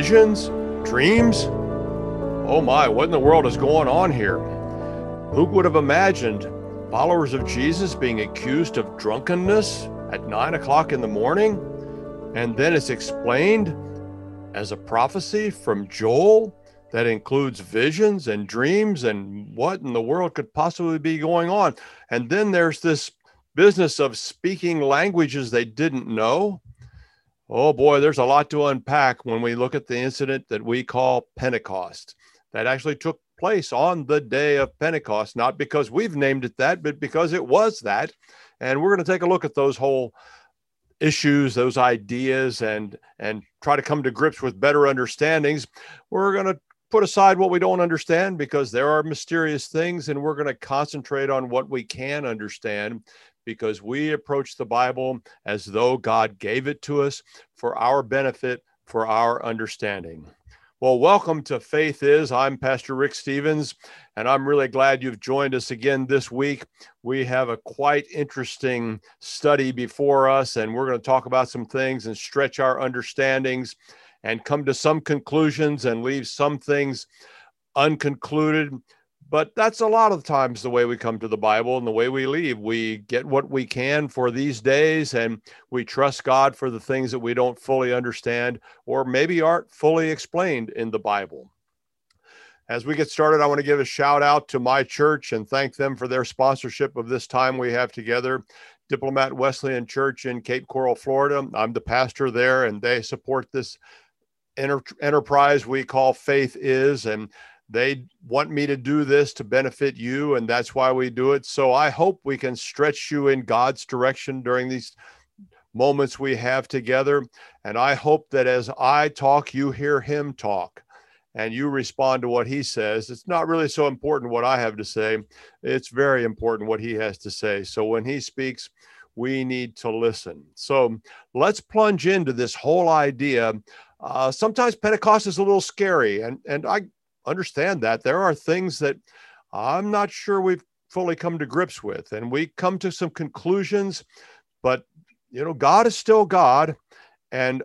visions, dreams. Oh my, what in the world is going on here? Who would have imagined followers of Jesus being accused of drunkenness at nine o'clock in the morning? And then it's explained as a prophecy from Joel that includes visions and dreams and what in the world could possibly be going on. And then there's this business of speaking languages they didn't know. Oh boy, there's a lot to unpack when we look at the incident that we call Pentecost that actually took place on the day of Pentecost, not because we've named it that, but because it was that. And we're going to take a look at those whole issues, those ideas, and and try to come to grips with better understandings. We're going to put aside what we don't understand because there are mysterious things, and we're going to concentrate on what we can understand because we approach the Bible as though God gave it to us for our benefit, for our understanding. Well, welcome to Faith Is. I'm Pastor Rick Stevens, and I'm really glad you've joined us again this week. We have a quite interesting study before us, and we're going to talk about some things and stretch our understandings and come to some conclusions and leave some things unconcluded but that's a lot of times the way we come to the Bible and the way we leave. We get what we can for these days and we trust God for the things that we don't fully understand or maybe aren't fully explained in the Bible. As we get started, I want to give a shout out to my church and thank them for their sponsorship of this time we have together. Diplomat Wesleyan Church in Cape Coral, Florida. I'm the pastor there, and they support this enter- enterprise we call Faith Is. And they want me to do this to benefit you, and that's why we do it. So I hope we can stretch you in God's direction during these moments we have together. And I hope that as I talk, you hear him talk and you respond to what he says. It's not really so important what I have to say, it's very important what he has to say. So when he speaks, we need to listen. So let's plunge into this whole idea. Uh, sometimes Pentecost is a little scary, and, and I understand that there are things that I'm not sure we've fully come to grips with, and we come to some conclusions. But you know, God is still God, and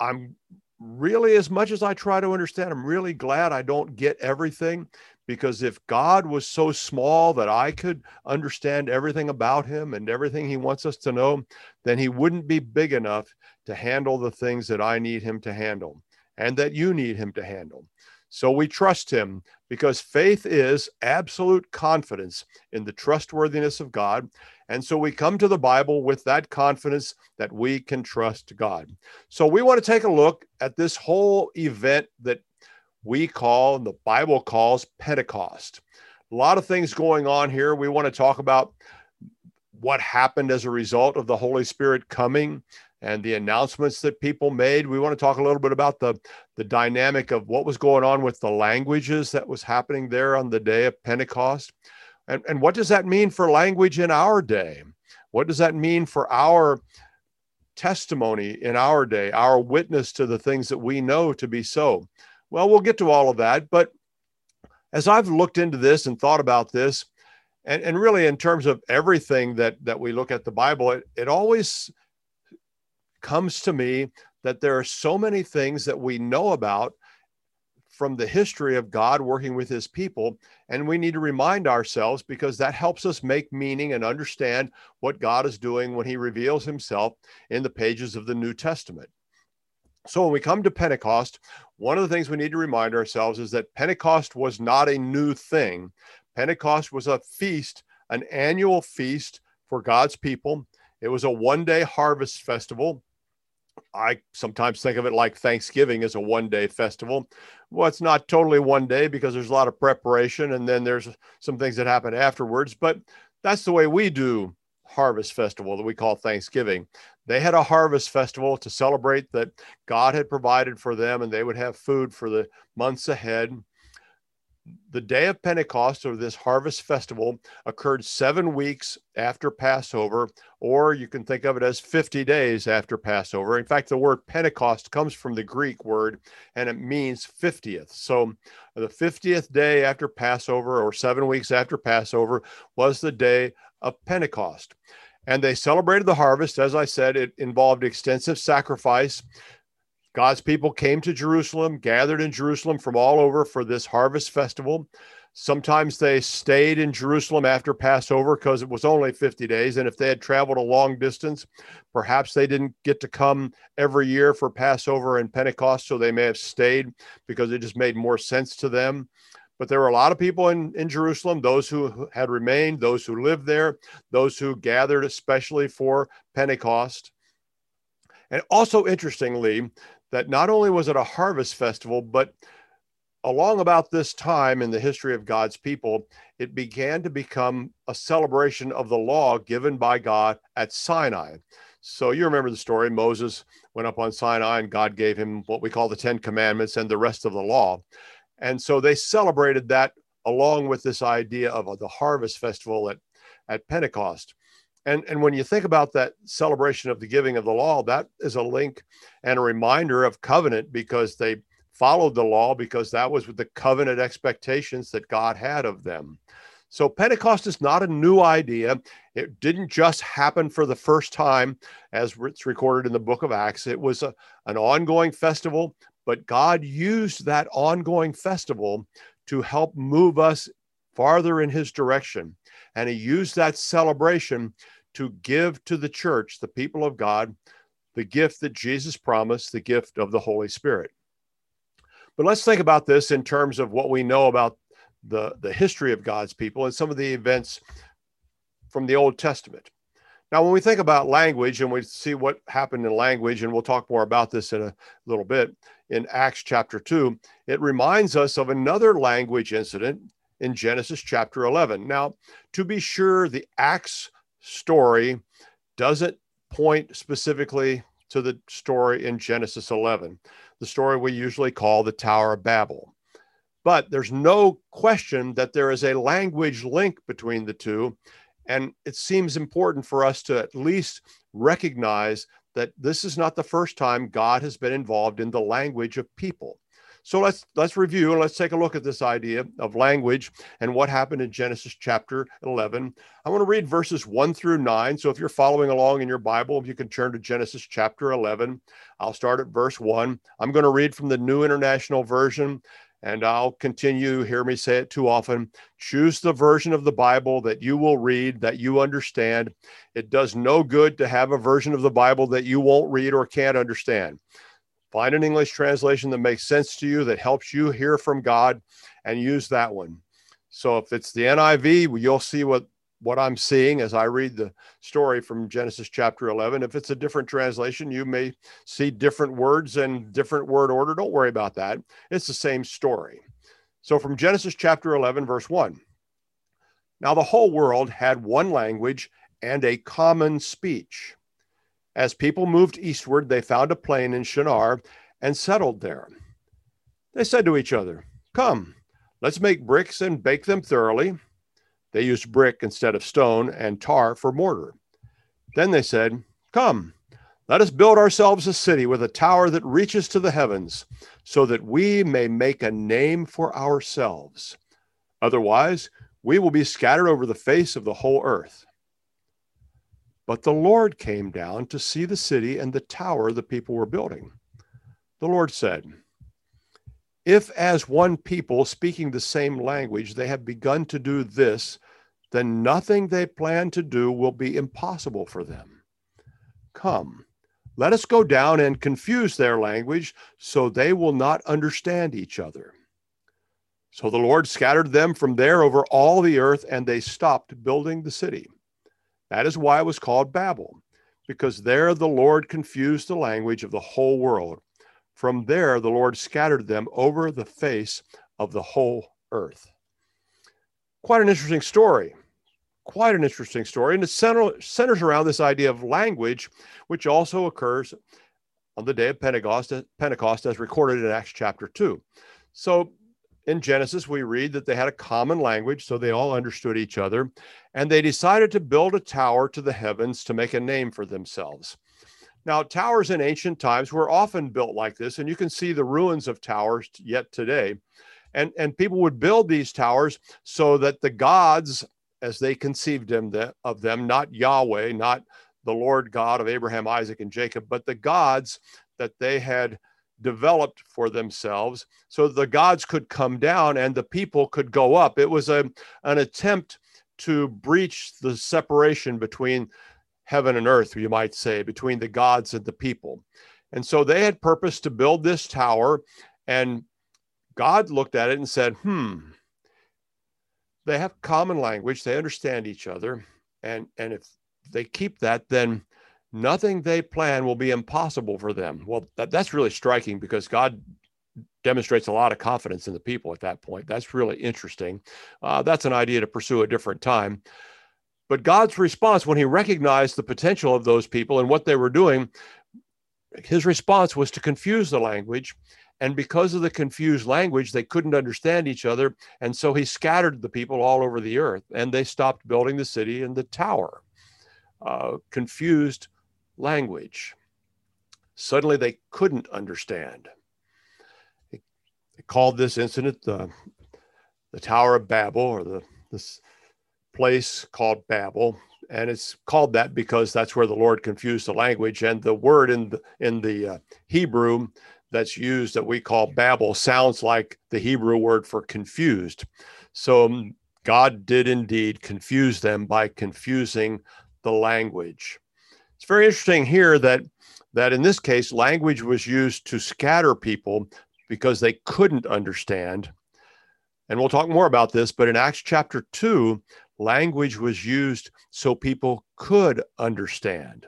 I'm really, as much as I try to understand, I'm really glad I don't get everything because if God was so small that I could understand everything about him and everything he wants us to know, then he wouldn't be big enough to handle the things that I need him to handle and that you need him to handle. So we trust him because faith is absolute confidence in the trustworthiness of God. And so we come to the Bible with that confidence that we can trust God. So we want to take a look at this whole event that we call, and the Bible calls Pentecost. A lot of things going on here. We want to talk about what happened as a result of the Holy Spirit coming and the announcements that people made. We want to talk a little bit about the, the dynamic of what was going on with the languages that was happening there on the day of Pentecost. And, and what does that mean for language in our day? What does that mean for our testimony in our day, our witness to the things that we know to be so? Well, we'll get to all of that. But as I've looked into this and thought about this, and, and really in terms of everything that, that we look at the Bible, it, it always comes to me that there are so many things that we know about from the history of God working with his people. And we need to remind ourselves because that helps us make meaning and understand what God is doing when he reveals himself in the pages of the New Testament. So when we come to Pentecost, one of the things we need to remind ourselves is that Pentecost was not a new thing. Pentecost was a feast, an annual feast for God's people. It was a one day harvest festival I sometimes think of it like Thanksgiving as a one day festival. Well, it's not totally one day because there's a lot of preparation and then there's some things that happen afterwards, but that's the way we do harvest festival that we call Thanksgiving. They had a harvest festival to celebrate that God had provided for them and they would have food for the months ahead the day of Pentecost or this harvest festival occurred seven weeks after Passover, or you can think of it as 50 days after Passover. In fact, the word Pentecost comes from the Greek word and it means 50th. So the 50th day after Passover or seven weeks after Passover was the day of Pentecost. And they celebrated the harvest. As I said, it involved extensive sacrifice God's people came to Jerusalem, gathered in Jerusalem from all over for this harvest festival. Sometimes they stayed in Jerusalem after Passover because it was only 50 days. And if they had traveled a long distance, perhaps they didn't get to come every year for Passover and Pentecost. So they may have stayed because it just made more sense to them. But there were a lot of people in, in Jerusalem, those who had remained, those who lived there, those who gathered especially for Pentecost. And also, interestingly, that not only was it a harvest festival, but along about this time in the history of God's people, it began to become a celebration of the law given by God at Sinai. So you remember the story Moses went up on Sinai and God gave him what we call the 10 commandments and the rest of the law. And so they celebrated that along with this idea of the harvest festival at, at Pentecost. And, and when you think about that celebration of the giving of the law, that is a link and a reminder of covenant because they followed the law because that was the covenant expectations that God had of them. So Pentecost is not a new idea. It didn't just happen for the first time, as it's recorded in the book of Acts. It was a, an ongoing festival, but God used that ongoing festival to help move us farther in his direction. And he used that celebration to give to the church, the people of God, the gift that Jesus promised, the gift of the Holy Spirit. But let's think about this in terms of what we know about the, the history of God's people and some of the events from the Old Testament. Now, when we think about language and we see what happened in language, and we'll talk more about this in a little bit in Acts chapter 2, it reminds us of another language incident in Genesis chapter 11. Now, to be sure, the Acts story doesn't point specifically to the story in Genesis 11 the story we usually call the Tower of Babel. But there's no question that there is a language link between the two. And it seems important for us to at least recognize that this is not the first time God has been involved in the language of people. So let's let's review and let's take a look at this idea of language and what happened in Genesis chapter 11. I want to read verses 1 through 9. So if you're following along in your Bible, if you can turn to Genesis chapter 11. I'll start at verse 1. I'm going to read from the New International Version and I'll continue, hear me say it too often. Choose the version of the Bible that you will read, that you understand. It does no good to have a version of the Bible that you won't read or can't understand. Find an English translation that makes sense to you, that helps you hear from God, and use that one. So if it's the NIV, you'll see what what I'm seeing as I read the story from Genesis chapter 11. If it's a different translation, you may see different words and different word order. Don't worry about that. It's the same story. So from Genesis chapter 11, verse 1. Now the whole world had one language and a common speech. As people moved eastward, they found a plain in Shinar and settled there. They said to each other, Come, let's make bricks and bake them thoroughly. They used brick instead of stone and tar for mortar. Then they said, Come, let us build ourselves a city with a tower that reaches to the heavens, so that we may make a name for ourselves. Otherwise, we will be scattered over the face of the whole earth. But the Lord came down to see the city and the tower the people were building. The Lord said, If as one people speaking the same language they have begun to do this, then nothing they plan to do will be impossible for them. Come, let us go down and confuse their language so they will not understand each other. So the Lord scattered them from there over all the earth, and they stopped building the city. That is why it was called Babel, because there the Lord confused the language of the whole world. From there, the Lord scattered them over the face of the whole earth. Quite an interesting story. Quite an interesting story. And it centers around this idea of language, which also occurs on the day of Pentecost, Pentecost as recorded in Acts chapter 2. So in Genesis, we read that they had a common language, so they all understood each other, and they decided to build a tower to the heavens to make a name for themselves. Now, towers in ancient times were often built like this, and you can see the ruins of towers yet today. And, and people would build these towers so that the gods, as they conceived them, of them, not Yahweh, not the Lord God of Abraham, Isaac, and Jacob, but the gods that they had developed for themselves so the gods could come down and the people could go up. It was a, an attempt to breach the separation between heaven and earth, you might say, between the gods and the people. And so they had purpose to build this tower, and God looked at it and said, hmm, they have common language, they understand each other, and, and if they keep that, then nothing they plan will be impossible for them. Well, that, that's really striking because God demonstrates a lot of confidence in the people at that point. That's really interesting. Uh, that's an idea to pursue a different time. But God's response, when he recognized the potential of those people and what they were doing, his response was to confuse the language. And because of the confused language, they couldn't understand each other. And so he scattered the people all over the earth and they stopped building the city and the tower. Uh, confused language. Suddenly they couldn't understand. They, called this incident the, the Tower of Babel or the this place called Babel. And it's called that because that's where the Lord confused the language. And the word in the, in the uh, Hebrew that's used that we call Babel sounds like the Hebrew word for confused. So um, God did indeed confuse them by confusing the language. It's very interesting here that that in this case language was used to scatter people because they couldn't understand. And we'll talk more about this, but in Acts chapter 2, language was used so people could understand.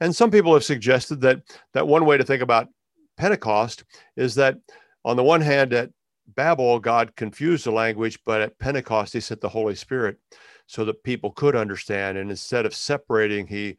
And some people have suggested that that one way to think about Pentecost is that on the one hand at Babel God confused the language, but at Pentecost he sent the Holy Spirit so that people could understand and instead of separating he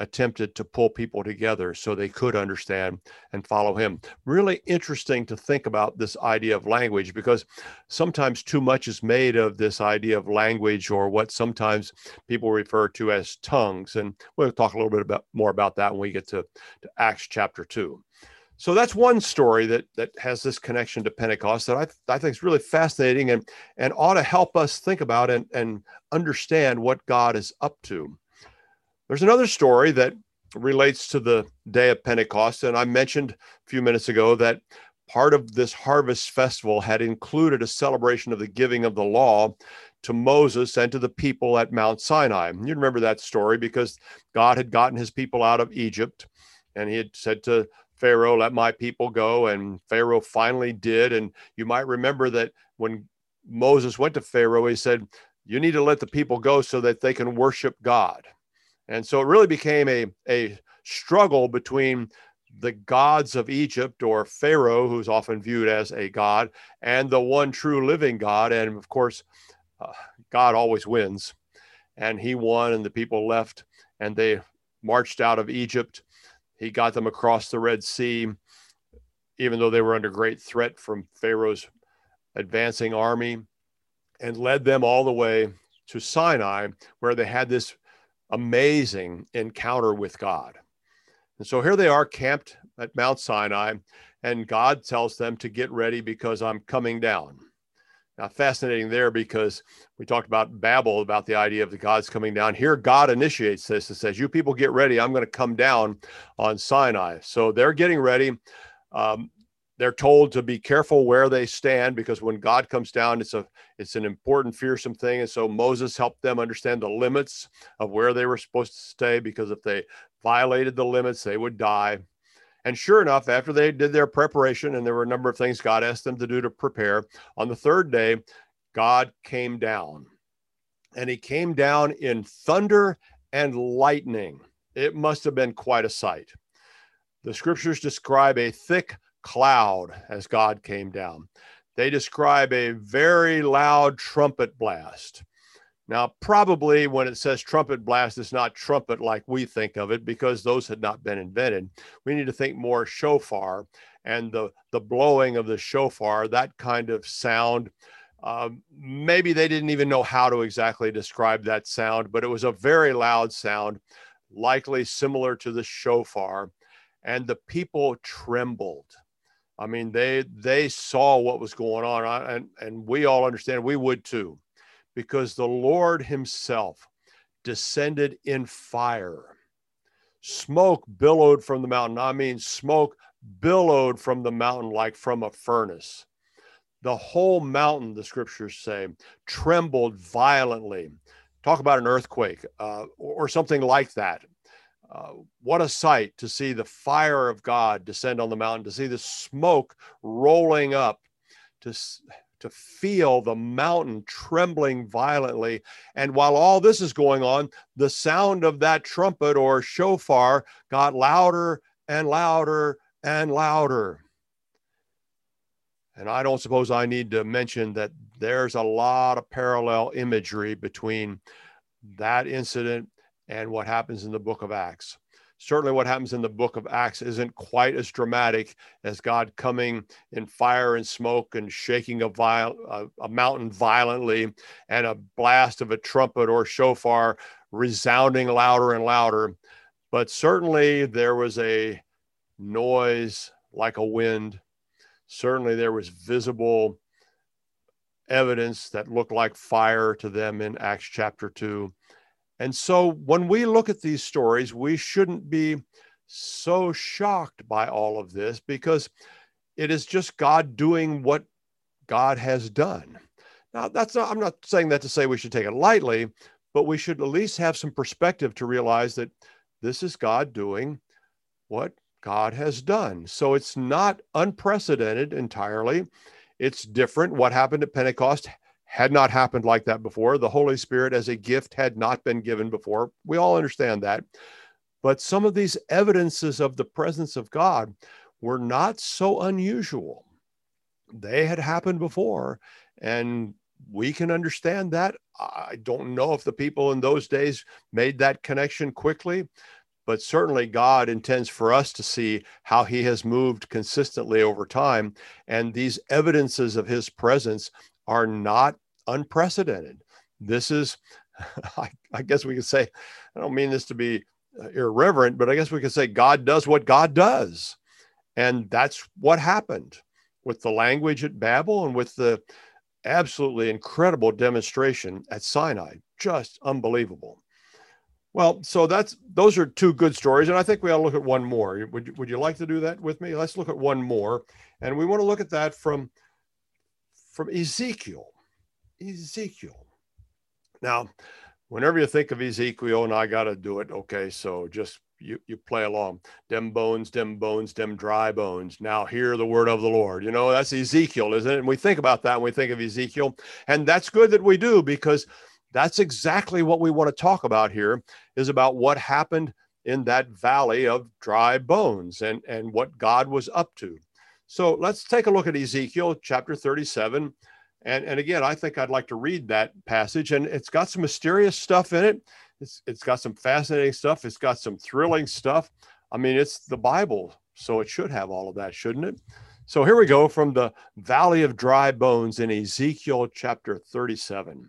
attempted to pull people together so they could understand and follow him. Really interesting to think about this idea of language because sometimes too much is made of this idea of language or what sometimes people refer to as tongues. And we'll talk a little bit about, more about that when we get to, to Acts chapter 2. So that's one story that that has this connection to Pentecost that I, I think is really fascinating and and ought to help us think about and, and understand what God is up to. There's another story that relates to the day of Pentecost. And I mentioned a few minutes ago that part of this harvest festival had included a celebration of the giving of the law to Moses and to the people at Mount Sinai. You remember that story because God had gotten his people out of Egypt and he had said to Pharaoh, let my people go. And Pharaoh finally did. And you might remember that when Moses went to Pharaoh, he said, You need to let the people go so that they can worship God. And so it really became a, a struggle between the gods of Egypt or Pharaoh, who's often viewed as a god, and the one true living God. And of course, uh, God always wins. And he won, and the people left, and they marched out of Egypt. He got them across the Red Sea, even though they were under great threat from Pharaoh's advancing army, and led them all the way to Sinai, where they had this amazing encounter with God. And so here they are camped at Mount Sinai, and God tells them to get ready because I'm coming down. Now, fascinating there because we talked about Babel, about the idea of the gods coming down. Here, God initiates this and says, You people get ready. I'm going to come down on Sinai. So they're getting ready. Um, they're told to be careful where they stand because when God comes down, it's a it's an important, fearsome thing. And so Moses helped them understand the limits of where they were supposed to stay because if they violated the limits, they would die. And sure enough, after they did their preparation, and there were a number of things God asked them to do to prepare, on the third day, God came down. And he came down in thunder and lightning. It must have been quite a sight. The scriptures describe a thick cloud as God came down. They describe a very loud trumpet blast. Now, probably when it says trumpet blast, it's not trumpet like we think of it because those had not been invented. We need to think more shofar and the, the blowing of the shofar, that kind of sound. Um, maybe they didn't even know how to exactly describe that sound, but it was a very loud sound, likely similar to the shofar. And the people trembled. I mean, they they saw what was going on, and and we all understand. We would too, because the Lord Himself descended in fire. Smoke billowed from the mountain. I mean, smoke billowed from the mountain like from a furnace. The whole mountain, the scriptures say, trembled violently. Talk about an earthquake uh, or, something like that. Uh, what a sight to see the fire of God descend on the mountain, to see the smoke rolling up, to, to feel the mountain trembling violently. And while all this is going on, the sound of that trumpet or shofar got louder and louder and louder. And I don't suppose I need to mention that there's a lot of parallel imagery between that incident and what happens in the book of Acts. Certainly, what happens in the book of Acts isn't quite as dramatic as God coming in fire and smoke and shaking a, viol- a, a mountain violently and a blast of a trumpet or shofar resounding louder and louder. But certainly, there was a noise like a wind. Certainly, there was visible evidence that looked like fire to them in Acts chapter 2. And so when we look at these stories, we shouldn't be so shocked by all of this because it is just God doing what God has done. Now, that's not, I'm not saying that to say we should take it lightly, but we should at least have some perspective to realize that this is God doing what God has done. So it's not unprecedented entirely. It's different. What happened at Pentecost had not happened like that before. The Holy Spirit as a gift had not been given before. We all understand that. But some of these evidences of the presence of God were not so unusual. They had happened before, and we can understand that. I don't know if the people in those days made that connection quickly, but certainly God intends for us to see how he has moved consistently over time. And these evidences of his presence are not unprecedented. This is, I, I guess we could say, I don't mean this to be uh, irreverent, but I guess we could say God does what God does. And that's what happened with the language at Babel and with the absolutely incredible demonstration at Sinai. Just unbelievable. Well, so that's those are two good stories, and I think we ought to look at one more. Would you, would you like to do that with me? Let's look at one more, and we want to look at that from from Ezekiel. Ezekiel. Now, whenever you think of Ezekiel, and I got to do it, okay, so just you, you play along. Dem bones, dem bones, dem dry bones. Now hear the word of the Lord. You know, that's Ezekiel, isn't it? And we think about that when we think of Ezekiel. And that's good that we do because that's exactly what we want to talk about here is about what happened in that valley of dry bones and, and what God was up to. So let's take a look at Ezekiel chapter 37 and, and again, I think I'd like to read that passage, and it's got some mysterious stuff in it. It's, it's got some fascinating stuff. It's got some thrilling stuff. I mean, it's the Bible, so it should have all of that, shouldn't it? So here we go from the Valley of Dry Bones in Ezekiel chapter 37.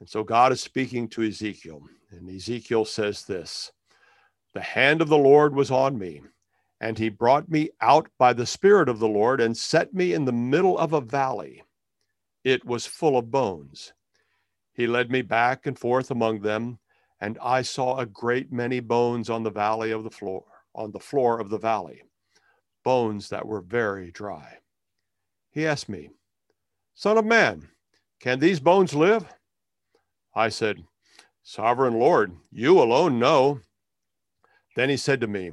And so God is speaking to Ezekiel, and Ezekiel says this The hand of the Lord was on me and he brought me out by the Spirit of the Lord and set me in the middle of a valley. It was full of bones. He led me back and forth among them, and I saw a great many bones on the valley of the floor, on the floor of the valley, bones that were very dry. He asked me, Son of man, can these bones live? I said, Sovereign Lord, you alone know. Then he said to me,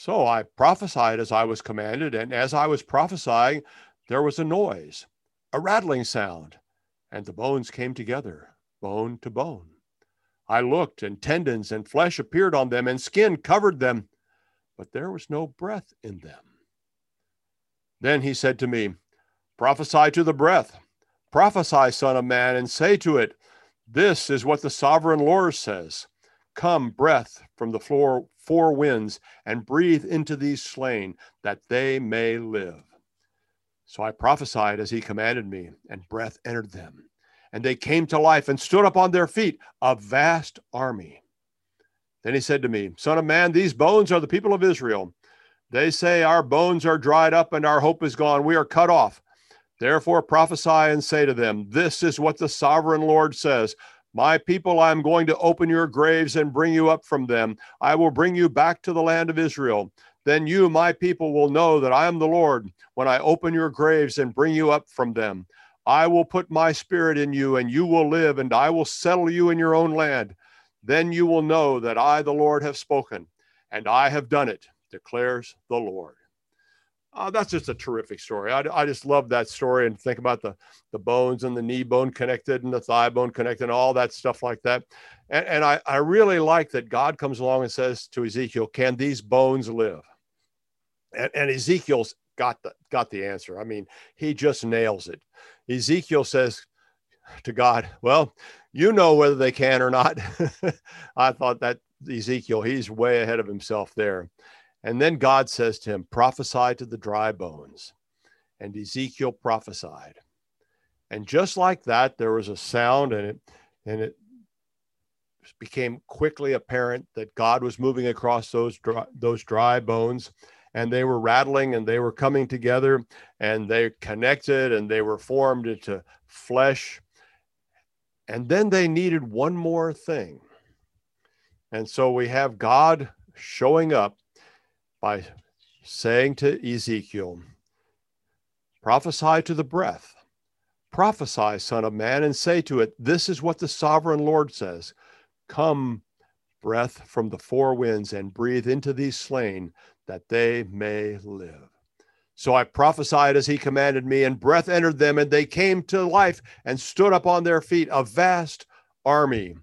So I prophesied as I was commanded, and as I was prophesying, there was a noise, a rattling sound, and the bones came together, bone to bone. I looked, and tendons and flesh appeared on them, and skin covered them, but there was no breath in them. Then he said to me, Prophesy to the breath, prophesy, Son of Man, and say to it, This is what the sovereign Lord says Come, breath from the floor, four winds, and breathe into these slain, that they may live. So I prophesied as he commanded me, and breath entered them. And they came to life and stood up on their feet, a vast army. Then he said to me, Son of man, these bones are the people of Israel. They say, Our bones are dried up and our hope is gone. We are cut off. Therefore prophesy and say to them, This is what the sovereign Lord says. My people, I am going to open your graves and bring you up from them. I will bring you back to the land of Israel. Then you, my people, will know that I am the Lord when I open your graves and bring you up from them. I will put my spirit in you, and you will live, and I will settle you in your own land. Then you will know that I, the Lord, have spoken, and I have done it, declares the Lord. Uh, that's just a terrific story. I, I just love that story and think about the, the bones and the knee bone connected and the thigh bone connected and all that stuff like that. And, and I, I really like that God comes along and says to Ezekiel, Can these bones live? And, and Ezekiel's got the, got the answer. I mean, he just nails it. Ezekiel says to God, Well, you know whether they can or not. I thought that Ezekiel, he's way ahead of himself there. And then God says to him, Prophesy to the dry bones. And Ezekiel prophesied. And just like that, there was a sound, and it and it became quickly apparent that God was moving across those dry, those dry bones, and they were rattling and they were coming together, and they connected and they were formed into flesh. And then they needed one more thing. And so we have God showing up by saying to Ezekiel, Prophesy to the breath, prophesy, Son of Man, and say to it, This is what the sovereign Lord says Come, breath from the four winds, and breathe into these slain, that they may live. So I prophesied as he commanded me, and breath entered them, and they came to life and stood up on their feet, a vast army.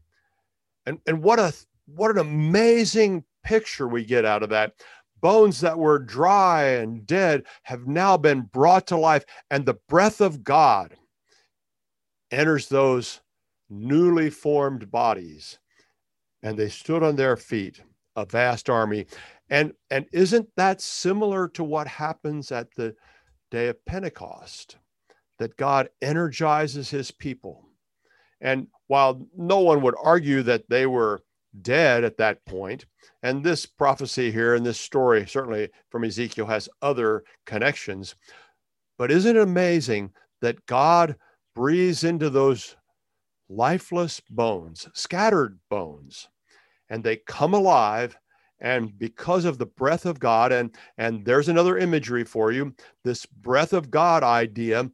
And, and what a what an amazing picture we get out of that bones that were dry and dead have now been brought to life, and the breath of God enters those newly formed bodies, and they stood on their feet, a vast army. And, and isn't that similar to what happens at the day of Pentecost? That God energizes his people. And while no one would argue that they were dead at that point. And this prophecy here and this story, certainly from Ezekiel, has other connections. But isn't it amazing that God breathes into those lifeless bones, scattered bones, and they come alive? And because of the breath of God, and, and there's another imagery for you, this breath of God idea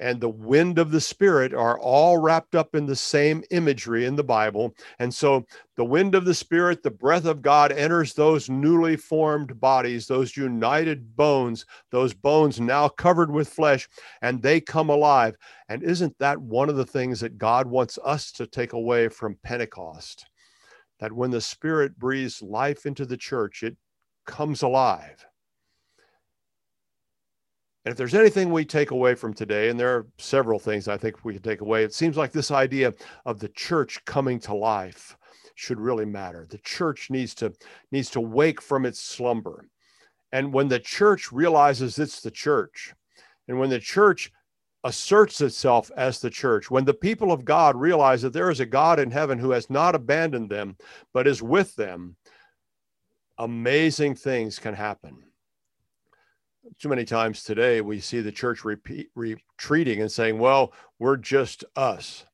and the wind of the Spirit are all wrapped up in the same imagery in the Bible. And so the wind of the Spirit, the breath of God enters those newly formed bodies, those united bones, those bones now covered with flesh, and they come alive. And isn't that one of the things that God wants us to take away from Pentecost? That when the Spirit breathes life into the church, it comes alive and if there's anything we take away from today, and there are several things I think we can take away, it seems like this idea of the church coming to life should really matter. The church needs to needs to wake from its slumber. And when the church realizes it's the church, and when the church asserts itself as the church, when the people of God realize that there is a God in heaven who has not abandoned them, but is with them, amazing things can happen too many times today we see the church repeat, retreating and saying, well, we're just us.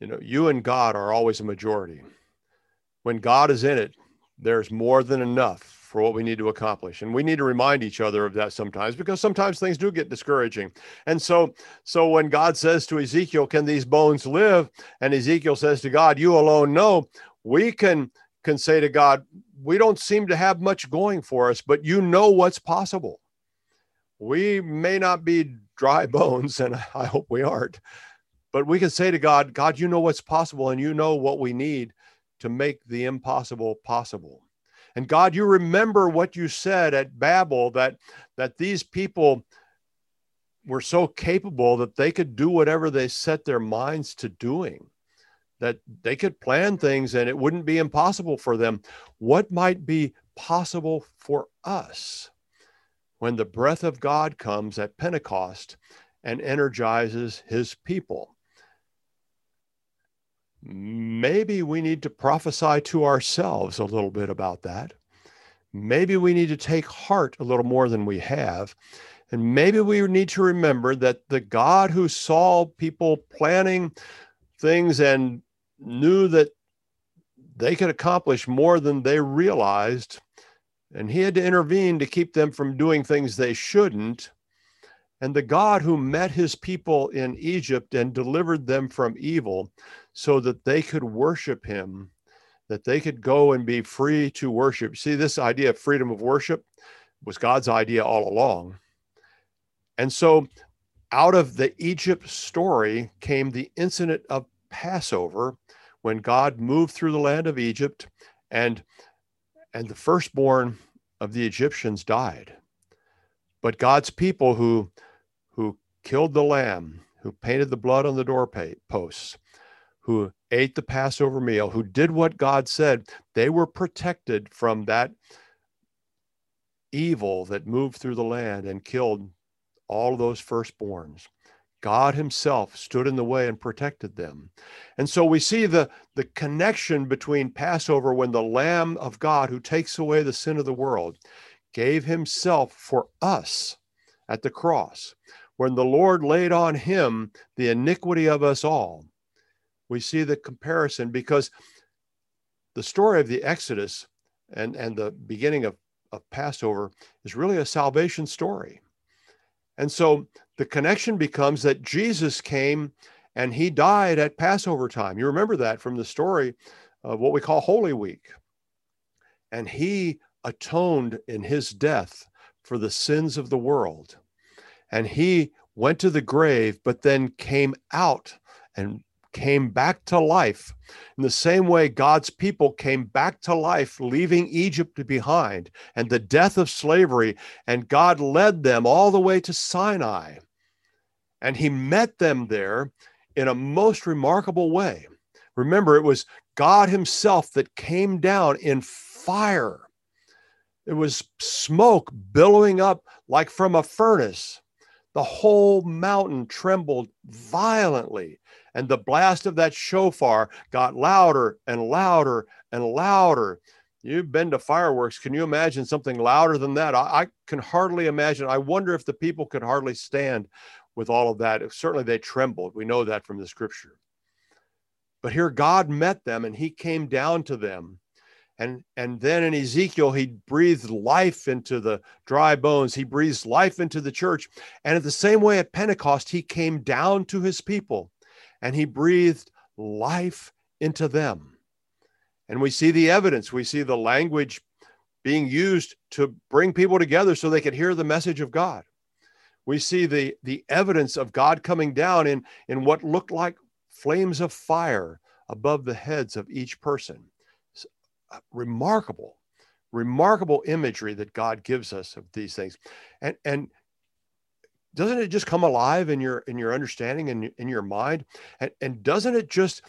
You know, you and God are always a majority. When God is in it, there's more than enough for what we need to accomplish and we need to remind each other of that sometimes because sometimes things do get discouraging and so so when god says to ezekiel can these bones live and ezekiel says to god you alone know we can can say to god we don't seem to have much going for us, but you know what's possible. We may not be dry bones, and I hope we aren't, but we can say to God, God, you know what's possible, and you know what we need to make the impossible possible. And God, you remember what you said at Babel that, that these people were so capable that they could do whatever they set their minds to doing that they could plan things and it wouldn't be impossible for them. What might be possible for us when the breath of God comes at Pentecost and energizes his people? Maybe we need to prophesy to ourselves a little bit about that. Maybe we need to take heart a little more than we have. And maybe we need to remember that the God who saw people planning things and knew that they could accomplish more than they realized, and he had to intervene to keep them from doing things they shouldn't. And the God who met his people in Egypt and delivered them from evil so that they could worship him, that they could go and be free to worship. See, this idea of freedom of worship was God's idea all along. And so out of the Egypt story came the incident of Passover when God moved through the land of Egypt and and the firstborn of the Egyptians died. But God's people who who killed the lamb, who painted the blood on the doorposts, who ate the Passover meal, who did what God said, they were protected from that evil that moved through the land and killed all those firstborns. God himself stood in the way and protected them. And so we see the, the connection between Passover when the Lamb of God, who takes away the sin of the world, gave himself for us at the cross. When the Lord laid on him the iniquity of us all, we see the comparison because the story of the Exodus and, and the beginning of, of Passover is really a salvation story. And so the connection becomes that Jesus came and he died at Passover time. You remember that from the story of what we call Holy Week. And he atoned in his death for the sins of the world. And he went to the grave, but then came out and came back to life. In the same way, God's people came back to life, leaving Egypt behind and the death of slavery, and God led them all the way to Sinai. And he met them there in a most remarkable way. Remember, it was God Himself that came down in fire. It was smoke billowing up like from a furnace. The whole mountain trembled violently and the blast of that shofar got louder and louder and louder. You've been to fireworks. Can you imagine something louder than that? I, I, can hardly imagine. I wonder if the people could hardly stand with all of that. Certainly they trembled. We know that from the scripture. But here God met them and he came down to them. And, and then in Ezekiel, he breathed life into the dry bones. He breathes life into the church. And in the same way at Pentecost, he came down to his people and he breathed life into them. And we see the evidence, we see the language being used to bring people together so they could hear the message of God. We see the, the evidence of God coming down in, in what looked like flames of fire above the heads of each person. Uh, remarkable, remarkable imagery that God gives us of these things. And, and doesn't it just come alive in your in your understanding and in, in your mind and, and doesn't it just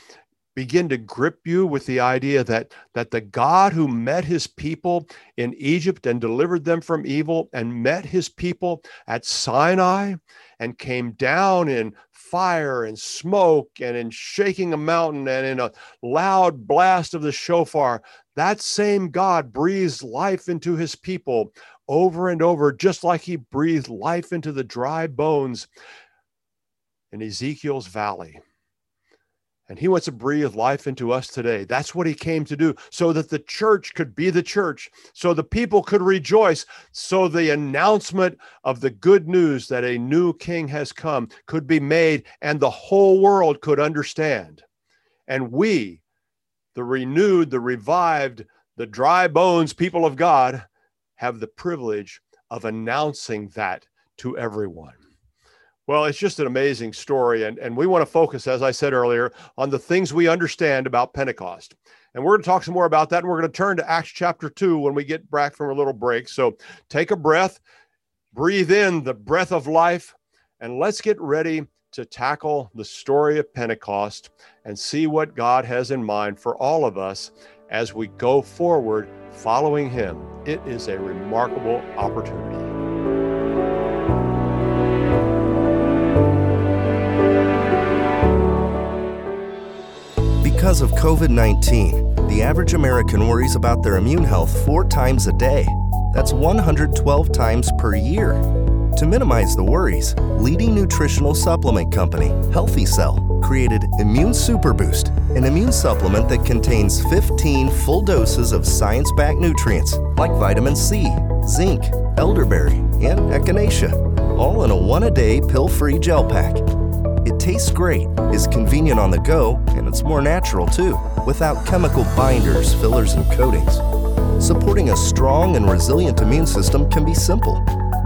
begin to grip you with the idea that that the God who met his people in Egypt and delivered them from evil and met his people at Sinai and came down in fire and smoke and in shaking a mountain and in a loud blast of the shofar that same God breathes life into his people over and over, just like he breathed life into the dry bones in Ezekiel's valley. And he wants to breathe life into us today. That's what he came to do, so that the church could be the church, so the people could rejoice, so the announcement of the good news that a new king has come could be made and the whole world could understand. And we, the renewed, the revived, the dry bones people of God, have the privilege of announcing that to everyone. Well, it's just an amazing story. And, and we want to focus, as I said earlier, on the things we understand about Pentecost. And we're going to talk some more about that. And we're going to turn to Acts chapter 2 when we get back from a little break. So take a breath, breathe in the breath of life, and let's get ready to tackle the story of Pentecost and see what God has in mind for all of us as we go forward following Him. It is a remarkable opportunity. Because of COVID 19, the average American worries about their immune health four times a day. That's 112 times per year. To minimize the worries, leading nutritional supplement company, Healthy Cell, created Immune Super Boost, an immune supplement that contains 15 full doses of science backed nutrients like vitamin C, zinc, elderberry, and echinacea, all in a one a day pill free gel pack. Tastes great, is convenient on the go, and it's more natural too, without chemical binders, fillers, and coatings. Supporting a strong and resilient immune system can be simple.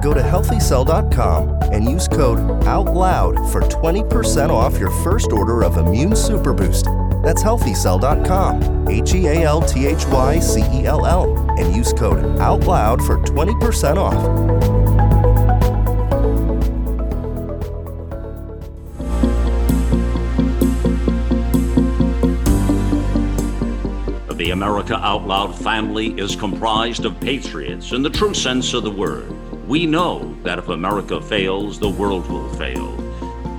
Go to healthycell.com and use code OUTLOUD for 20% off your first order of Immune Super Boost. That's healthycell.com, H E A L T H Y C E L L, and use code OUTLOUD for 20% off. The America Out Loud family is comprised of patriots in the true sense of the word. We know that if America fails, the world will fail.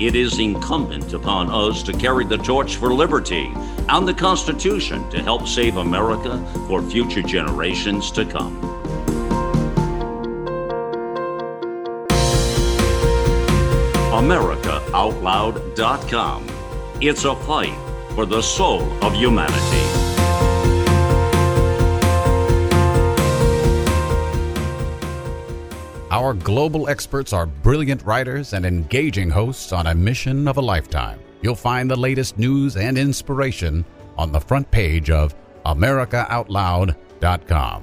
It is incumbent upon us to carry the torch for liberty and the Constitution to help save America for future generations to come. AmericaOutloud.com. It's a fight for the soul of humanity. Our global experts are brilliant writers and engaging hosts on a mission of a lifetime. You'll find the latest news and inspiration on the front page of AmericaOutloud.com.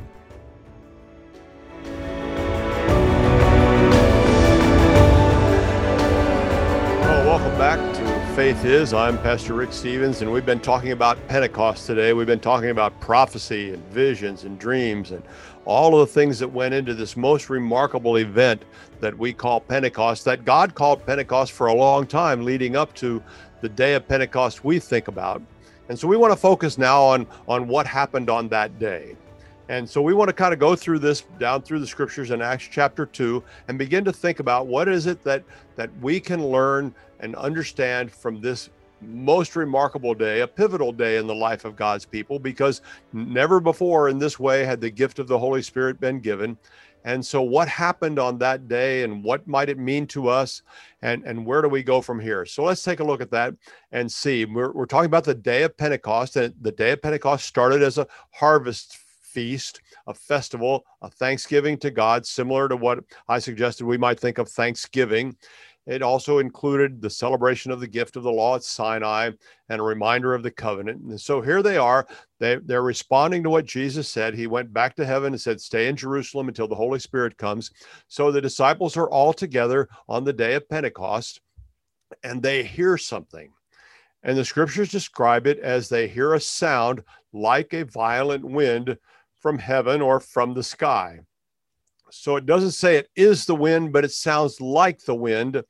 Well, welcome back Faith Is. I'm Pastor Rick Stevens, and we've been talking about Pentecost today. We've been talking about prophecy and visions and dreams and all of the things that went into this most remarkable event that we call Pentecost, that God called Pentecost for a long time leading up to the day of Pentecost we think about. And so we want to focus now on, on what happened on that day. And so we want to kind of go through this down through the scriptures in Acts chapter 2 and begin to think about what is it that that we can learn and understand from this most remarkable day, a pivotal day in the life of God's people, because never before in this way had the gift of the Holy Spirit been given. And so, what happened on that day, and what might it mean to us, and, and where do we go from here? So, let's take a look at that and see. We're, we're talking about the day of Pentecost, and the day of Pentecost started as a harvest feast, a festival, a thanksgiving to God, similar to what I suggested we might think of Thanksgiving. It also included the celebration of the gift of the law at Sinai and a reminder of the covenant. And so here they are. They, they're responding to what Jesus said. He went back to heaven and said, Stay in Jerusalem until the Holy Spirit comes. So the disciples are all together on the day of Pentecost and they hear something. And the scriptures describe it as they hear a sound like a violent wind from heaven or from the sky. So it doesn't say it is the wind, but it sounds like the wind.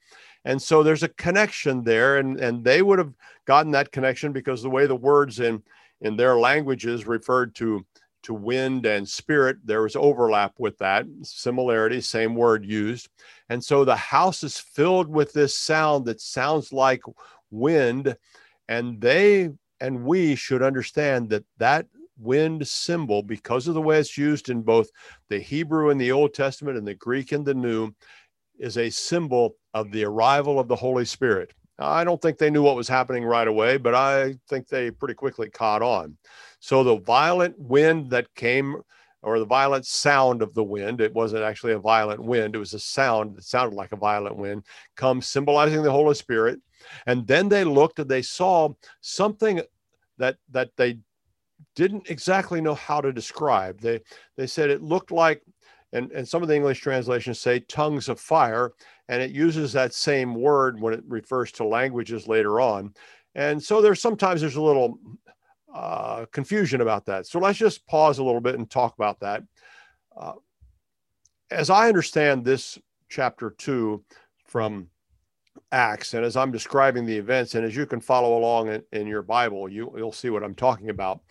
And so there's a connection there. And, and they would have gotten that connection because the way the words in, in their languages referred to, to wind and spirit, there was overlap with that, similarity, same word used. And so the house is filled with this sound that sounds like wind. And they and we should understand that that wind symbol, because of the way it's used in both the Hebrew in the Old Testament and the Greek in the New, is a symbol of the arrival of the Holy Spirit. I don't think they knew what was happening right away, but I think they pretty quickly caught on. So the violent wind that came, or the violent sound of the wind, it wasn't actually a violent wind, it was a sound that sounded like a violent wind, comes symbolizing the Holy Spirit. And then they looked and they saw something that that they didn't exactly know how to describe. They they said it looked like, and, and some of the English translations say tongues of fire, and it uses that same word when it refers to languages later on. And so there's sometimes there's a little uh, confusion about that. So let's just pause a little bit and talk about that. Uh, as I understand this chapter two from Acts, and as I'm describing the events, and as you can follow along in, in your Bible, you, you'll see what I'm talking about.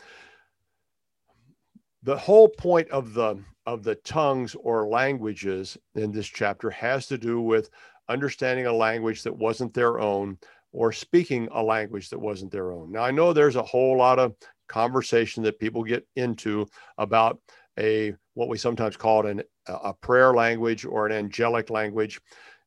The whole point of the of the tongues or languages in this chapter has to do with understanding a language that wasn't their own or speaking a language that wasn't their own. Now, I know there's a whole lot of conversation that people get into about a what we sometimes call an, a prayer language or an angelic language.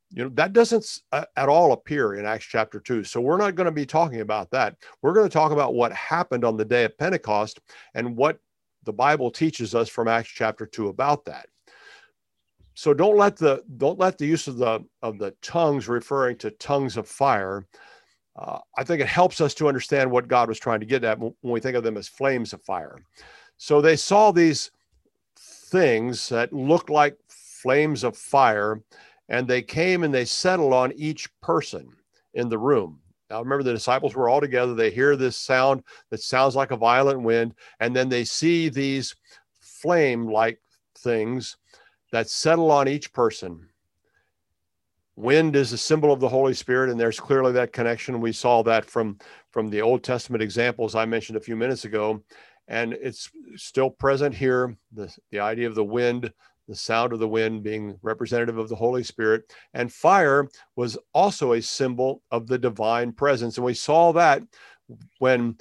You know, that doesn't uh, at all appear in Acts chapter 2. So we're not going to be talking about that. We're going to talk about what happened on the day of Pentecost and what the Bible teaches us from Acts chapter 2 about that. So don't let the don't let the use of the of the tongues referring to tongues of fire. Uh, I think it helps us to understand what God was trying to get at when we think of them as flames of fire. So they saw these things that looked like flames of fire, and they came and they settled on each person in the room. Now, remember, the disciples were all together. They hear this sound that sounds like a violent wind, and then they see these flame like things that settle on each person. Wind is a symbol of the Holy Spirit, and there's clearly that connection. We saw that from, from the Old Testament examples I mentioned a few minutes ago, and it's still present here. The, the idea of the wind the sound of the wind being representative of the Holy Spirit. And fire was also a symbol of the divine presence. And we saw that when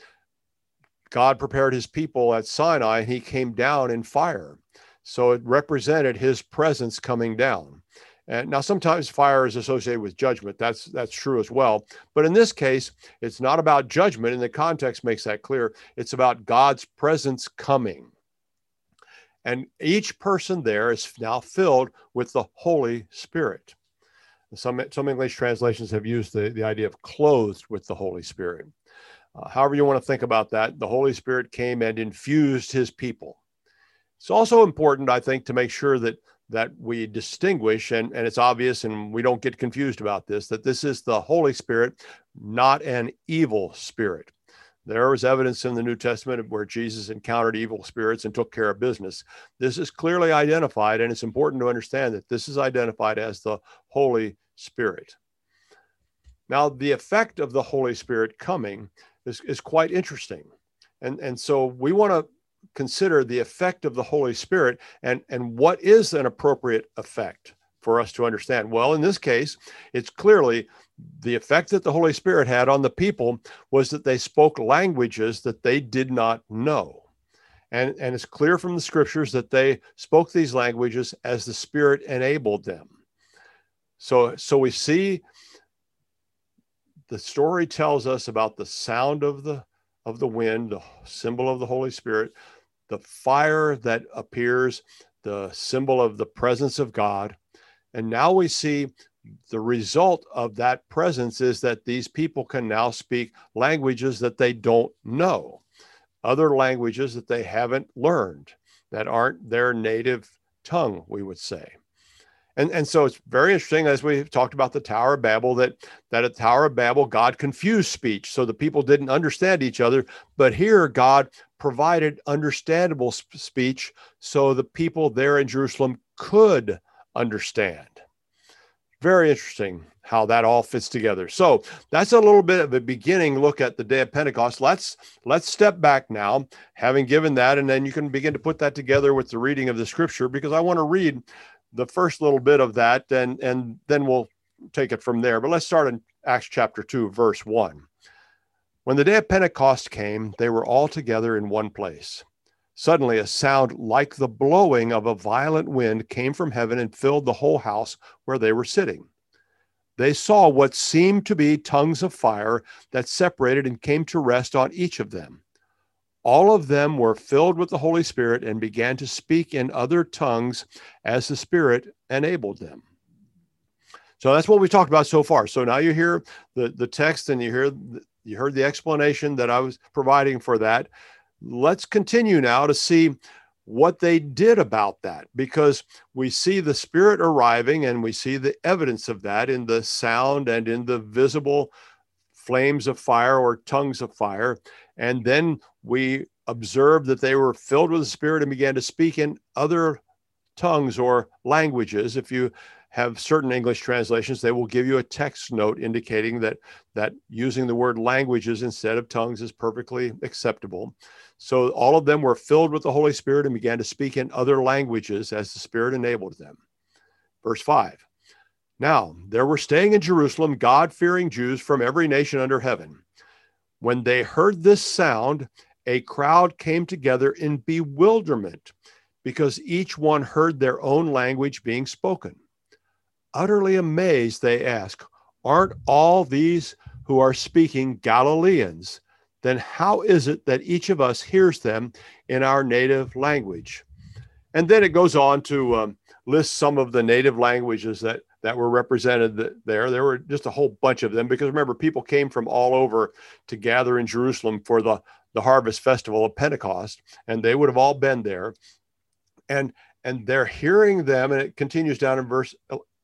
God prepared his people at Sinai, and he came down in fire. So it represented his presence coming down. And now sometimes fire is associated with judgment. That's that's true as well. But in this case, it's not about judgment, and the context makes that clear. It's about God's presence coming. And each person there is now filled with the Holy Spirit. Some, some English translations have used the, the idea of clothed with the Holy Spirit. Uh, however, you want to think about that, the Holy Spirit came and infused his people. It's also important, I think, to make sure that that we distinguish, and, and it's obvious, and we don't get confused about this, that this is the Holy Spirit, not an evil spirit. There is evidence in the New Testament where Jesus encountered evil spirits and took care of business. This is clearly identified, and it's important to understand that this is identified as the Holy Spirit. Now, the effect of the Holy Spirit coming is, is quite interesting. And, and so we want to consider the effect of the Holy Spirit and, and what is an appropriate effect for us to understand. Well, in this case, it's clearly the effect that the Holy Spirit had on the people was that they spoke languages that they did not know. And, and it's clear from the scriptures that they spoke these languages as the Spirit enabled them. So, so we see the story tells us about the sound of the of the wind, the symbol of the Holy Spirit, the fire that appears, the symbol of the presence of God. And now we see the result of that presence is that these people can now speak languages that they don't know, other languages that they haven't learned, that aren't their native tongue, we would say. And, and so it's very interesting as we talked about the Tower of Babel that that at Tower of Babel God confused speech so the people didn't understand each other but here God provided understandable speech so the people there in Jerusalem could understand very interesting how that all fits together. So that's a little bit of a beginning look at the day of Pentecost. Let's let's step back now, having given that, and then you can begin to put that together with the reading of the scripture because I want to read the first little bit of that, and and then we'll take it from there. But let's start in Acts chapter two, verse one. When the day of Pentecost came, they were all together in one place. Suddenly, a sound like the blowing of a violent wind came from heaven and filled the whole house where they were sitting. They saw what seemed to be tongues of fire that separated and came to rest on each of them. All of them were filled with the Holy Spirit and began to speak in other tongues as the Spirit enabled them. So that's what we talked about so far. So now you hear the, the text and you hear you heard the explanation that I was providing for that let's continue now to see what they did about that because we see the spirit arriving and we see the evidence of that in the sound and in the visible flames of fire or tongues of fire and then we observe that they were filled with the spirit and began to speak in other tongues or languages if you have certain English translations, they will give you a text note indicating that that using the word languages instead of tongues is perfectly acceptable. So all of them were filled with the Holy Spirit and began to speak in other languages as the Spirit enabled them. Verse 5. Now, there were staying in Jerusalem God fearing Jews from every nation under heaven. When they heard this sound, a crowd came together in bewilderment because each one heard their own language being spoken utterly amazed, they asked, Aren't all these who are speaking Galileans? Then how is it that each of us hears them in our native language? And then it goes on to um, list some of the native languages that, that were represented there. There were just a whole bunch of them because remember, people came from all over to gather in Jerusalem for the, the harvest festival of Pentecost, and they would have all been there. And and they're hearing them, and it continues down in verse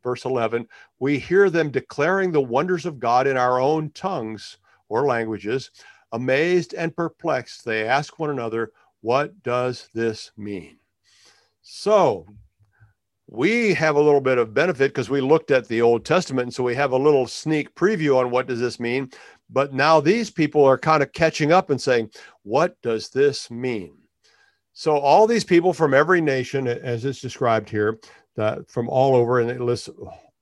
verse 11, we hear them declaring the wonders of God in our own tongues or languages. Amazed and perplexed, they ask one another, What does this mean? So, we have a little bit of benefit because we looked at the Old Testament, and so we have a little sneak preview on what does this mean. But now these people are kind of catching up and saying, What does this mean? So, all these people from every nation, as it's described here, from all over, and it lists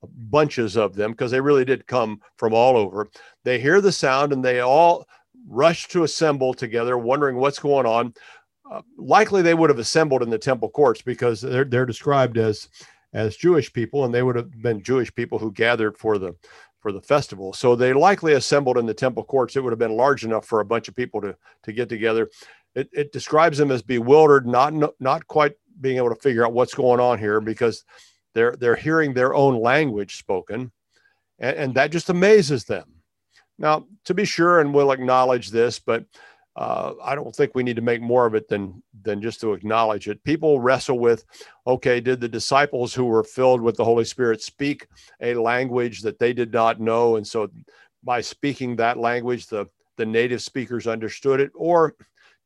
bunches of them because they really did come from all over. They hear the sound and they all rush to assemble together, wondering what's going on. Uh, likely, they would have assembled in the temple courts because they're they're described as as Jewish people, and they would have been Jewish people who gathered for the for the festival. So they likely assembled in the temple courts. It would have been large enough for a bunch of people to to get together. It, it describes them as bewildered, not not quite being able to figure out what's going on here because they're they're hearing their own language spoken, and, and that just amazes them. Now, to be sure, and we'll acknowledge this, but uh, I don't think we need to make more of it than than just to acknowledge it. People wrestle with, okay, did the disciples who were filled with the Holy Spirit speak a language that they did not know, and so by speaking that language, the the native speakers understood it, or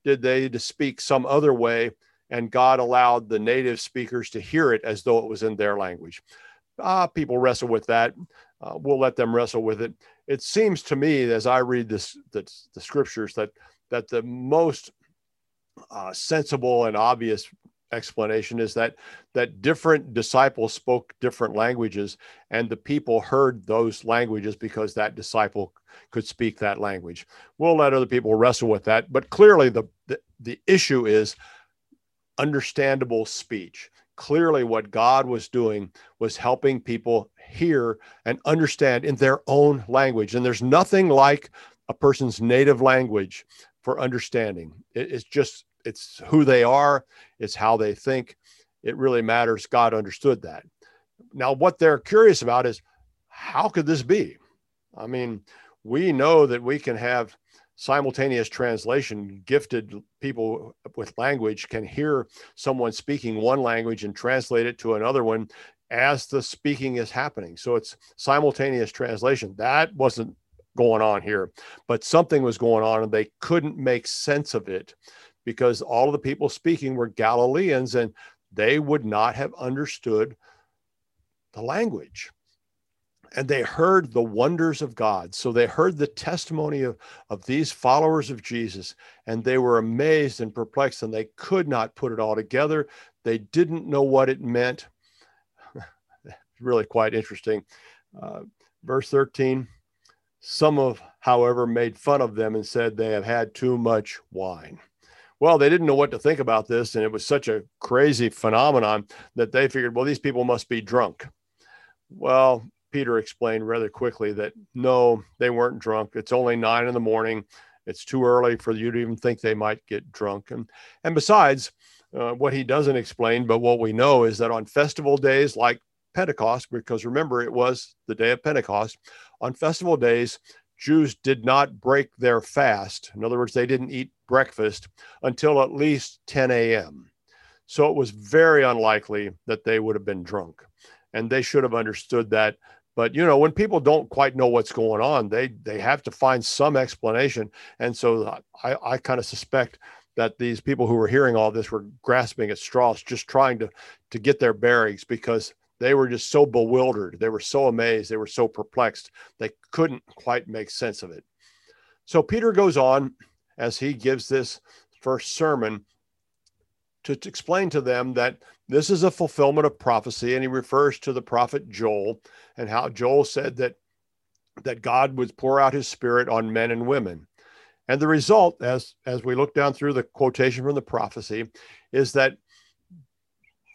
did they to speak some other way and God allowed the native speakers to hear it as though it was in their language. Uh, people wrestle with that. Uh, we'll let them wrestle with it. It seems to me, as I read this, the, the scriptures, that that the most uh, sensible and obvious explanation is that that different disciples spoke different languages, and the people heard those languages because that disciple could speak that language. We'll let other people wrestle with that, but clearly the, the, the issue is understandable speech. Clearly, what God was doing was helping people hear and understand in their own language. And there's nothing like a person's native language for understanding. It, it's just, it's who they are, it's how they think. It really matters. God understood that. Now, what they're curious about is how could this be? I mean, we know that we can have simultaneous translation gifted people with language can hear someone speaking one language and translate it to another one as the speaking is happening. So it's simultaneous translation. That wasn't going on here but something was going on and they couldn't make sense of it because all of the people speaking were galileans and they would not have understood the language and they heard the wonders of God. So they heard the testimony of, of these followers of Jesus, and they were amazed and perplexed, and they could not put it all together. They didn't know what it meant. really quite interesting. Uh, verse 13 Some of, however, made fun of them and said they have had too much wine. Well, they didn't know what to think about this, and it was such a crazy phenomenon that they figured, well, these people must be drunk. Well, Peter explained rather quickly that no, they weren't drunk. It's only nine in the morning. It's too early for you to even think they might get drunk. And, and besides, uh, what he doesn't explain, but what we know is that on festival days like Pentecost, because remember, it was the day of Pentecost, on festival days, Jews did not break their fast. In other words, they didn't eat breakfast until at least 10 a.m. So it was very unlikely that they would have been drunk. And they should have understood that but you know when people don't quite know what's going on they they have to find some explanation and so i i kind of suspect that these people who were hearing all this were grasping at straws just trying to to get their bearings because they were just so bewildered. They were so amazed. They were so perplexed. They couldn't quite make sense of it. So Peter goes on as he gives this first sermon to, to explain to them that this is a fulfillment of prophecy. And he refers to the prophet Joel and how Joel said that, that God would pour out his spirit on men and women. And the result, as, as we look down through the quotation from the prophecy, is that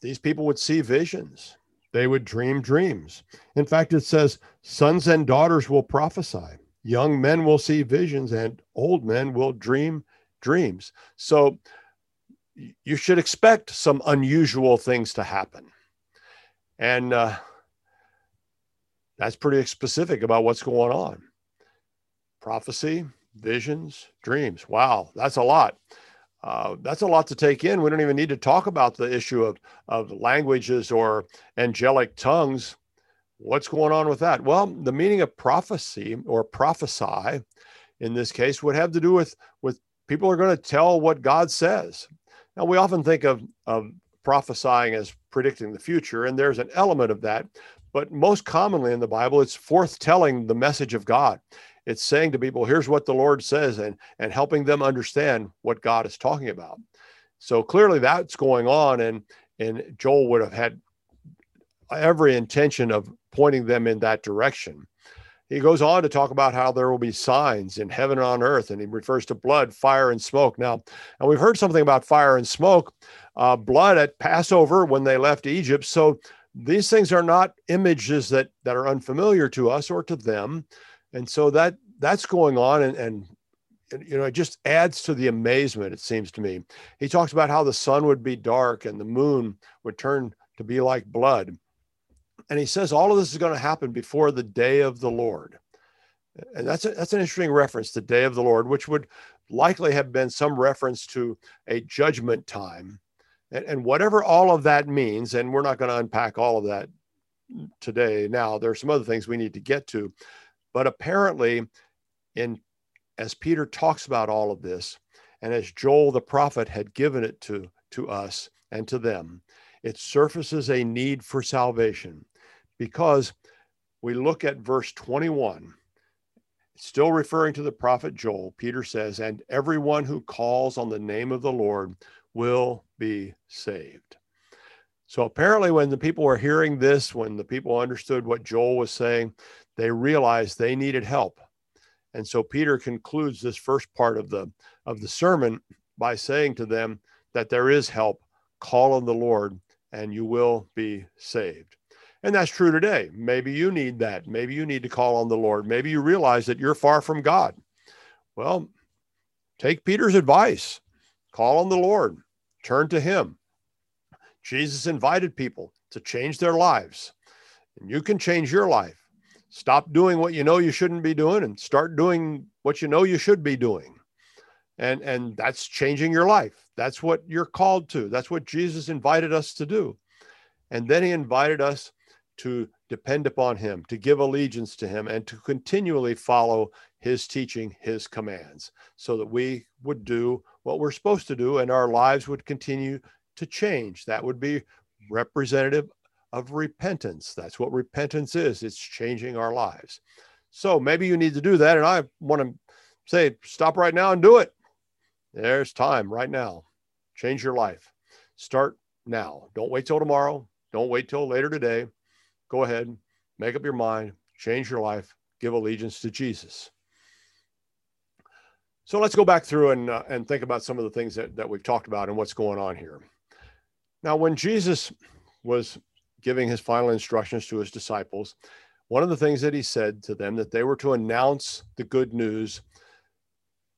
these people would see visions. They would dream dreams. In fact, it says, sons and daughters will prophesy, young men will see visions, and old men will dream dreams. So you should expect some unusual things to happen. And uh, that's pretty specific about what's going on. Prophecy, visions, dreams. Wow, that's a lot. Uh, that's a lot to take in. We don't even need to talk about the issue of, of languages or angelic tongues. What's going on with that? Well, the meaning of prophecy or prophesy in this case would have to do with, with people are going to tell what God says. Now, we often think of, of prophesying as predicting the future, and there's an element of that. But most commonly in the Bible, it's forthtelling the message of God it's saying to people, here's what the Lord says, and, and helping them understand what God is talking about. So clearly that's going on, and, and Joel would have had every intention of pointing them in that direction. He goes on to talk about how there will be signs in heaven and on earth, and he refers to blood, fire, and smoke. Now, and we've heard something about fire and smoke, uh, blood at Passover when they left Egypt. So these things are not images that that are unfamiliar to us or to them and so that that's going on and, and you know it just adds to the amazement it seems to me he talks about how the sun would be dark and the moon would turn to be like blood and he says all of this is going to happen before the day of the lord. And that's a, that's an interesting reference the day of the lord which would likely have been some reference to a judgment time. And, and whatever all of that means and we're not going to unpack all of that today now there are some other things we need to get to. But apparently, in as Peter talks about all of this, and as Joel the prophet had given it to, to us and to them, it surfaces a need for salvation because we look at verse 21 still referring to the prophet Joel, Peter says, and everyone who calls on the name of the Lord will be saved. So apparently, when the people were hearing this, when the people understood what Joel was saying, they realized they needed help. And so Peter concludes this first part of the of the sermon by saying to them that there is help. Call on the Lord and you will be saved. And that's true today. Maybe you need that. Maybe you need to call on the Lord. Maybe you realize that you're far from God. Well, take Peter's advice. Call on the Lord. Turn to him. Jesus invited people to change their lives. And you can change your life stop doing what you know you shouldn't be doing and start doing what you know you should be doing and and that's changing your life that's what you're called to that's what jesus invited us to do and then he invited us to depend upon him to give allegiance to him and to continually follow his teaching his commands so that we would do what we're supposed to do and our lives would continue to change that would be representative of repentance. That's what repentance is it's changing our lives. So maybe you need to do that. And I want to say, stop right now and do it. There's time right now. Change your life. Start now. Don't wait till tomorrow. Don't wait till later today. Go ahead, make up your mind, change your life, give allegiance to Jesus. So let's go back through and, uh, and think about some of the things that, that we've talked about and what's going on here. Now, when Jesus was giving his final instructions to his disciples, one of the things that he said to them that they were to announce the good news,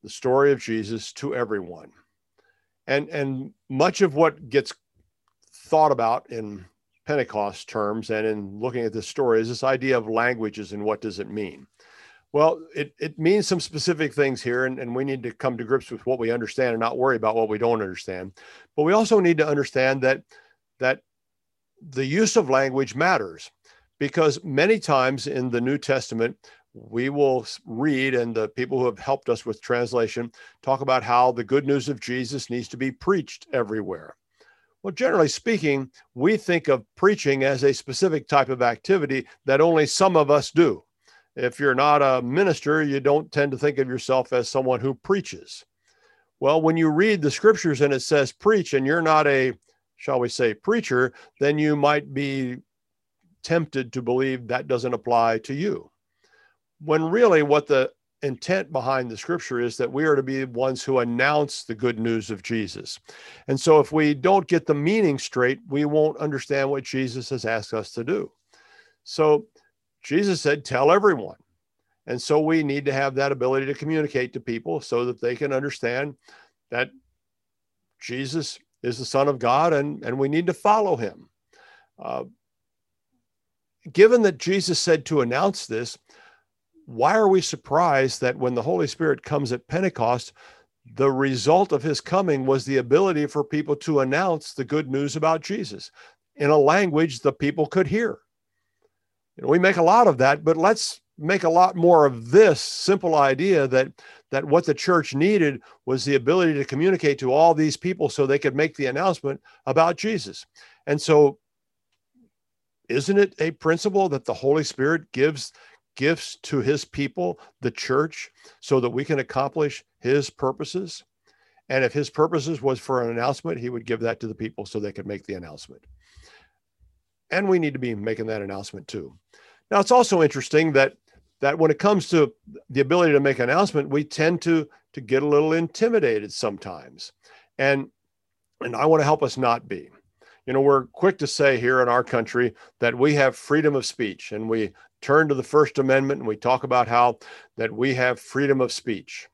the story of Jesus to everyone. And and much of what gets thought about in Pentecost terms and in looking at this story is this idea of languages and what does it mean? Well, it, it means some specific things here, and, and we need to come to grips with what we understand and not worry about what we don't understand. But we also need to understand that that the use of language matters because many times in the New Testament, we will read, and the people who have helped us with translation talk about how the good news of Jesus needs to be preached everywhere. Well, generally speaking, we think of preaching as a specific type of activity that only some of us do. If you're not a minister, you don't tend to think of yourself as someone who preaches. Well, when you read the scriptures and it says preach, and you're not a, shall we say, preacher, then you might be tempted to believe that doesn't apply to you. When really what the intent behind the scripture is that we are to be the ones who announce the good news of Jesus. And so if we don't get the meaning straight, we won't understand what Jesus has asked us to do. So Jesus said, Tell everyone. And so we need to have that ability to communicate to people so that they can understand that Jesus is the Son of God and, and we need to follow him. Uh, given that Jesus said to announce this, why are we surprised that when the Holy Spirit comes at Pentecost, the result of his coming was the ability for people to announce the good news about Jesus in a language the people could hear? We make a lot of that, but let's make a lot more of this simple idea that that what the church needed was the ability to communicate to all these people so they could make the announcement about Jesus. And so isn't it a principle that the Holy Spirit gives gifts to his people, the church, so that we can accomplish his purposes. And if his purposes was for an announcement, he would give that to the people so they could make the announcement. And we need to be making that announcement too. Now, it's also interesting that that when it comes to the ability to make an announcement, we tend to to get a little intimidated sometimes. And and I want to help us not be you know, we're quick to say here in our country that we have freedom of speech, and we turn to the First Amendment and we talk about how that we have freedom of speech.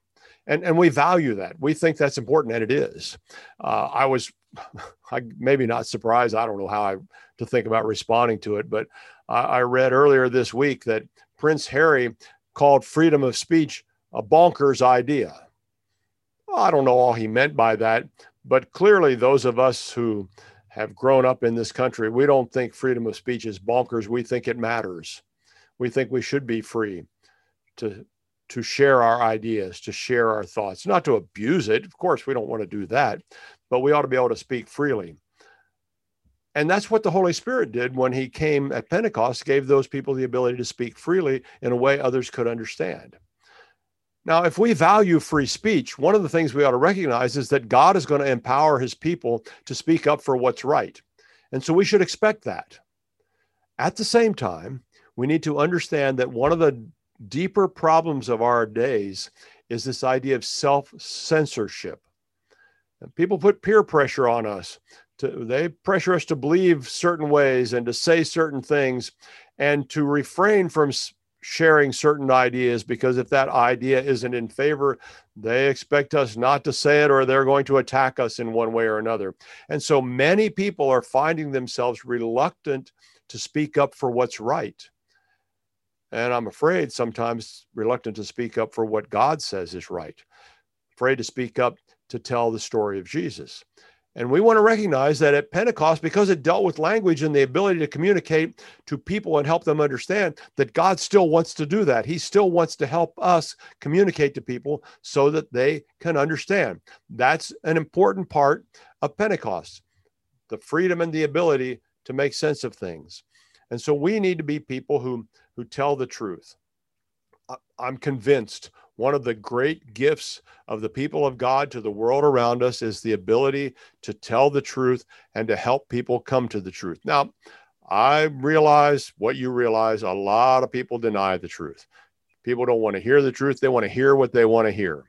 And, and we value that. We think that's important, and it is. Uh, I was I, maybe not surprised. I don't know how I to think about responding to it, but I, I read earlier this week that Prince Harry called freedom of speech a bonkers idea. Well, I don't know all he meant by that, but clearly those of us who have grown up in this country, we don't think freedom of speech is bonkers. We think it matters. We think we should be free to to share our ideas, to share our thoughts, not to abuse it. Of course, we don't want to do that, but we ought to be able to speak freely. And that's what the Holy Spirit did when he came at Pentecost, gave those people the ability to speak freely in a way others could understand. Now, if we value free speech, one of the things we ought to recognize is that God is going to empower his people to speak up for what's right. And so we should expect that. At the same time, we need to understand that one of the deeper problems of our days is this idea of self censorship. People put peer pressure on us. To, they pressure us to believe certain ways and to say certain things and to refrain from sharing certain ideas because if that idea isn't in favor, they expect us not to say it or they're going to attack us in one way or another. And so many people are finding themselves reluctant to speak up for what's right. And I'm afraid sometimes reluctant to speak up for what God says is right, afraid to speak up to tell the story of Jesus. And we want to recognize that at Pentecost, because it dealt with language and the ability to communicate to people and help them understand that God still wants to do that. He still wants to help us communicate to people so that they can understand. That's an important part of Pentecost the freedom and the ability to make sense of things. And so we need to be people who, who tell the truth. I'm convinced one of the great gifts of the people of God to the world around us is the ability to tell the truth and to help people come to the truth. Now, I realize what you realize a lot of people deny the truth. People don't want to hear the truth, they want to hear what they want to hear.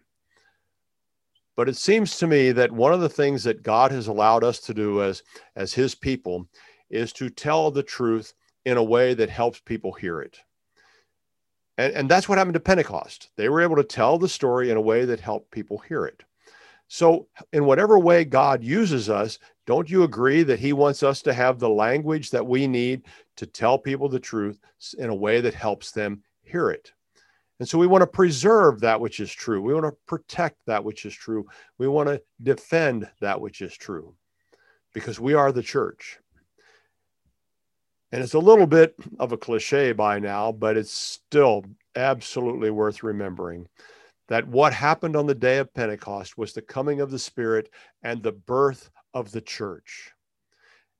But it seems to me that one of the things that God has allowed us to do as, as His people is to tell the truth in a way that helps people hear it. And, and that's what happened to Pentecost. They were able to tell the story in a way that helped people hear it. So, in whatever way God uses us, don't you agree that He wants us to have the language that we need to tell people the truth in a way that helps them hear it? And so, we want to preserve that which is true. We want to protect that which is true. We want to defend that which is true because we are the church. And it's a little bit of a cliche by now, but it's still absolutely worth remembering that what happened on the day of Pentecost was the coming of the Spirit and the birth of the church.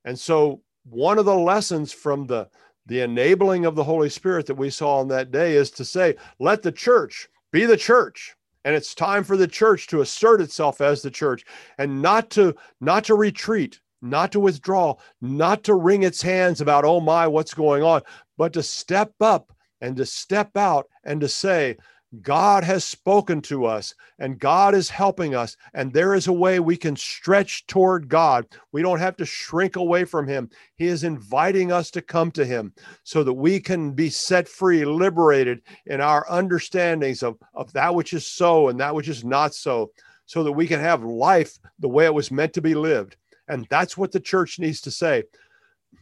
And so, one of the lessons from the the enabling of the Holy Spirit that we saw on that day is to say, let the church be the church. And it's time for the church to assert itself as the church and not to not to retreat, not to withdraw, not to wring its hands about, oh my, what's going on, but to step up and to step out and to say, God has spoken to us and God is helping us. And there is a way we can stretch toward God. We don't have to shrink away from Him. He is inviting us to come to Him so that we can be set free, liberated in our understandings of, of that which is so and that which is not so, so that we can have life the way it was meant to be lived. And that's what the church needs to say.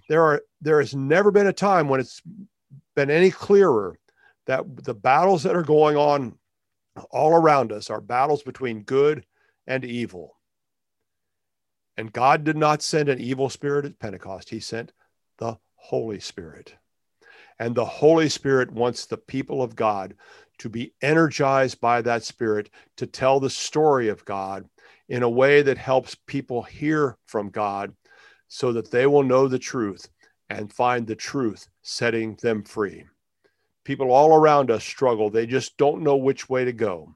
There are there has never been a time when it's been any clearer that the battles that are going on all around us are battles between good and evil. And God did not send an evil spirit at Pentecost, He sent the Holy Spirit. And the Holy Spirit wants the people of God to be energized by that Spirit to tell the story of God in a way that helps people hear from God so that they will know the truth and find the truth setting them free. People all around us struggle. They just don't know which way to go.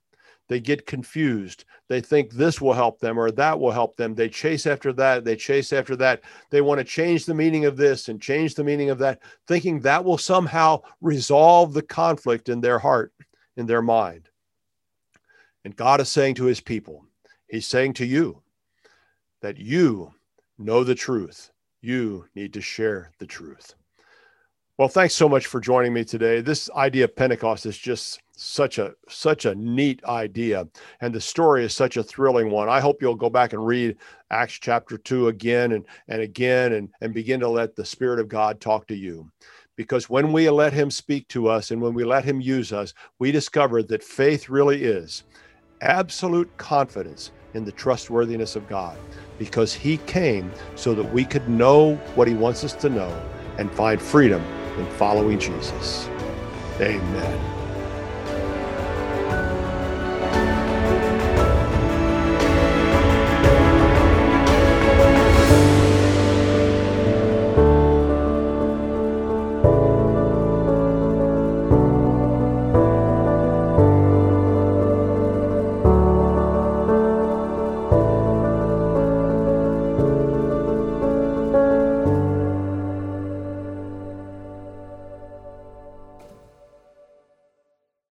They get confused. They think this will help them or that will help them. They chase after that. They chase after that. They want to change the meaning of this and change the meaning of that, thinking that will somehow resolve the conflict in their heart, in their mind. And God is saying to his people, He's saying to you that you know the truth. You need to share the truth. Well, thanks so much for joining me today. This idea of Pentecost is just such a such a neat idea and the story is such a thrilling one. I hope you'll go back and read Acts chapter 2 again and and again and and begin to let the spirit of God talk to you. Because when we let him speak to us and when we let him use us, we discover that faith really is absolute confidence in the trustworthiness of God because he came so that we could know what he wants us to know and find freedom in following Jesus. Amen.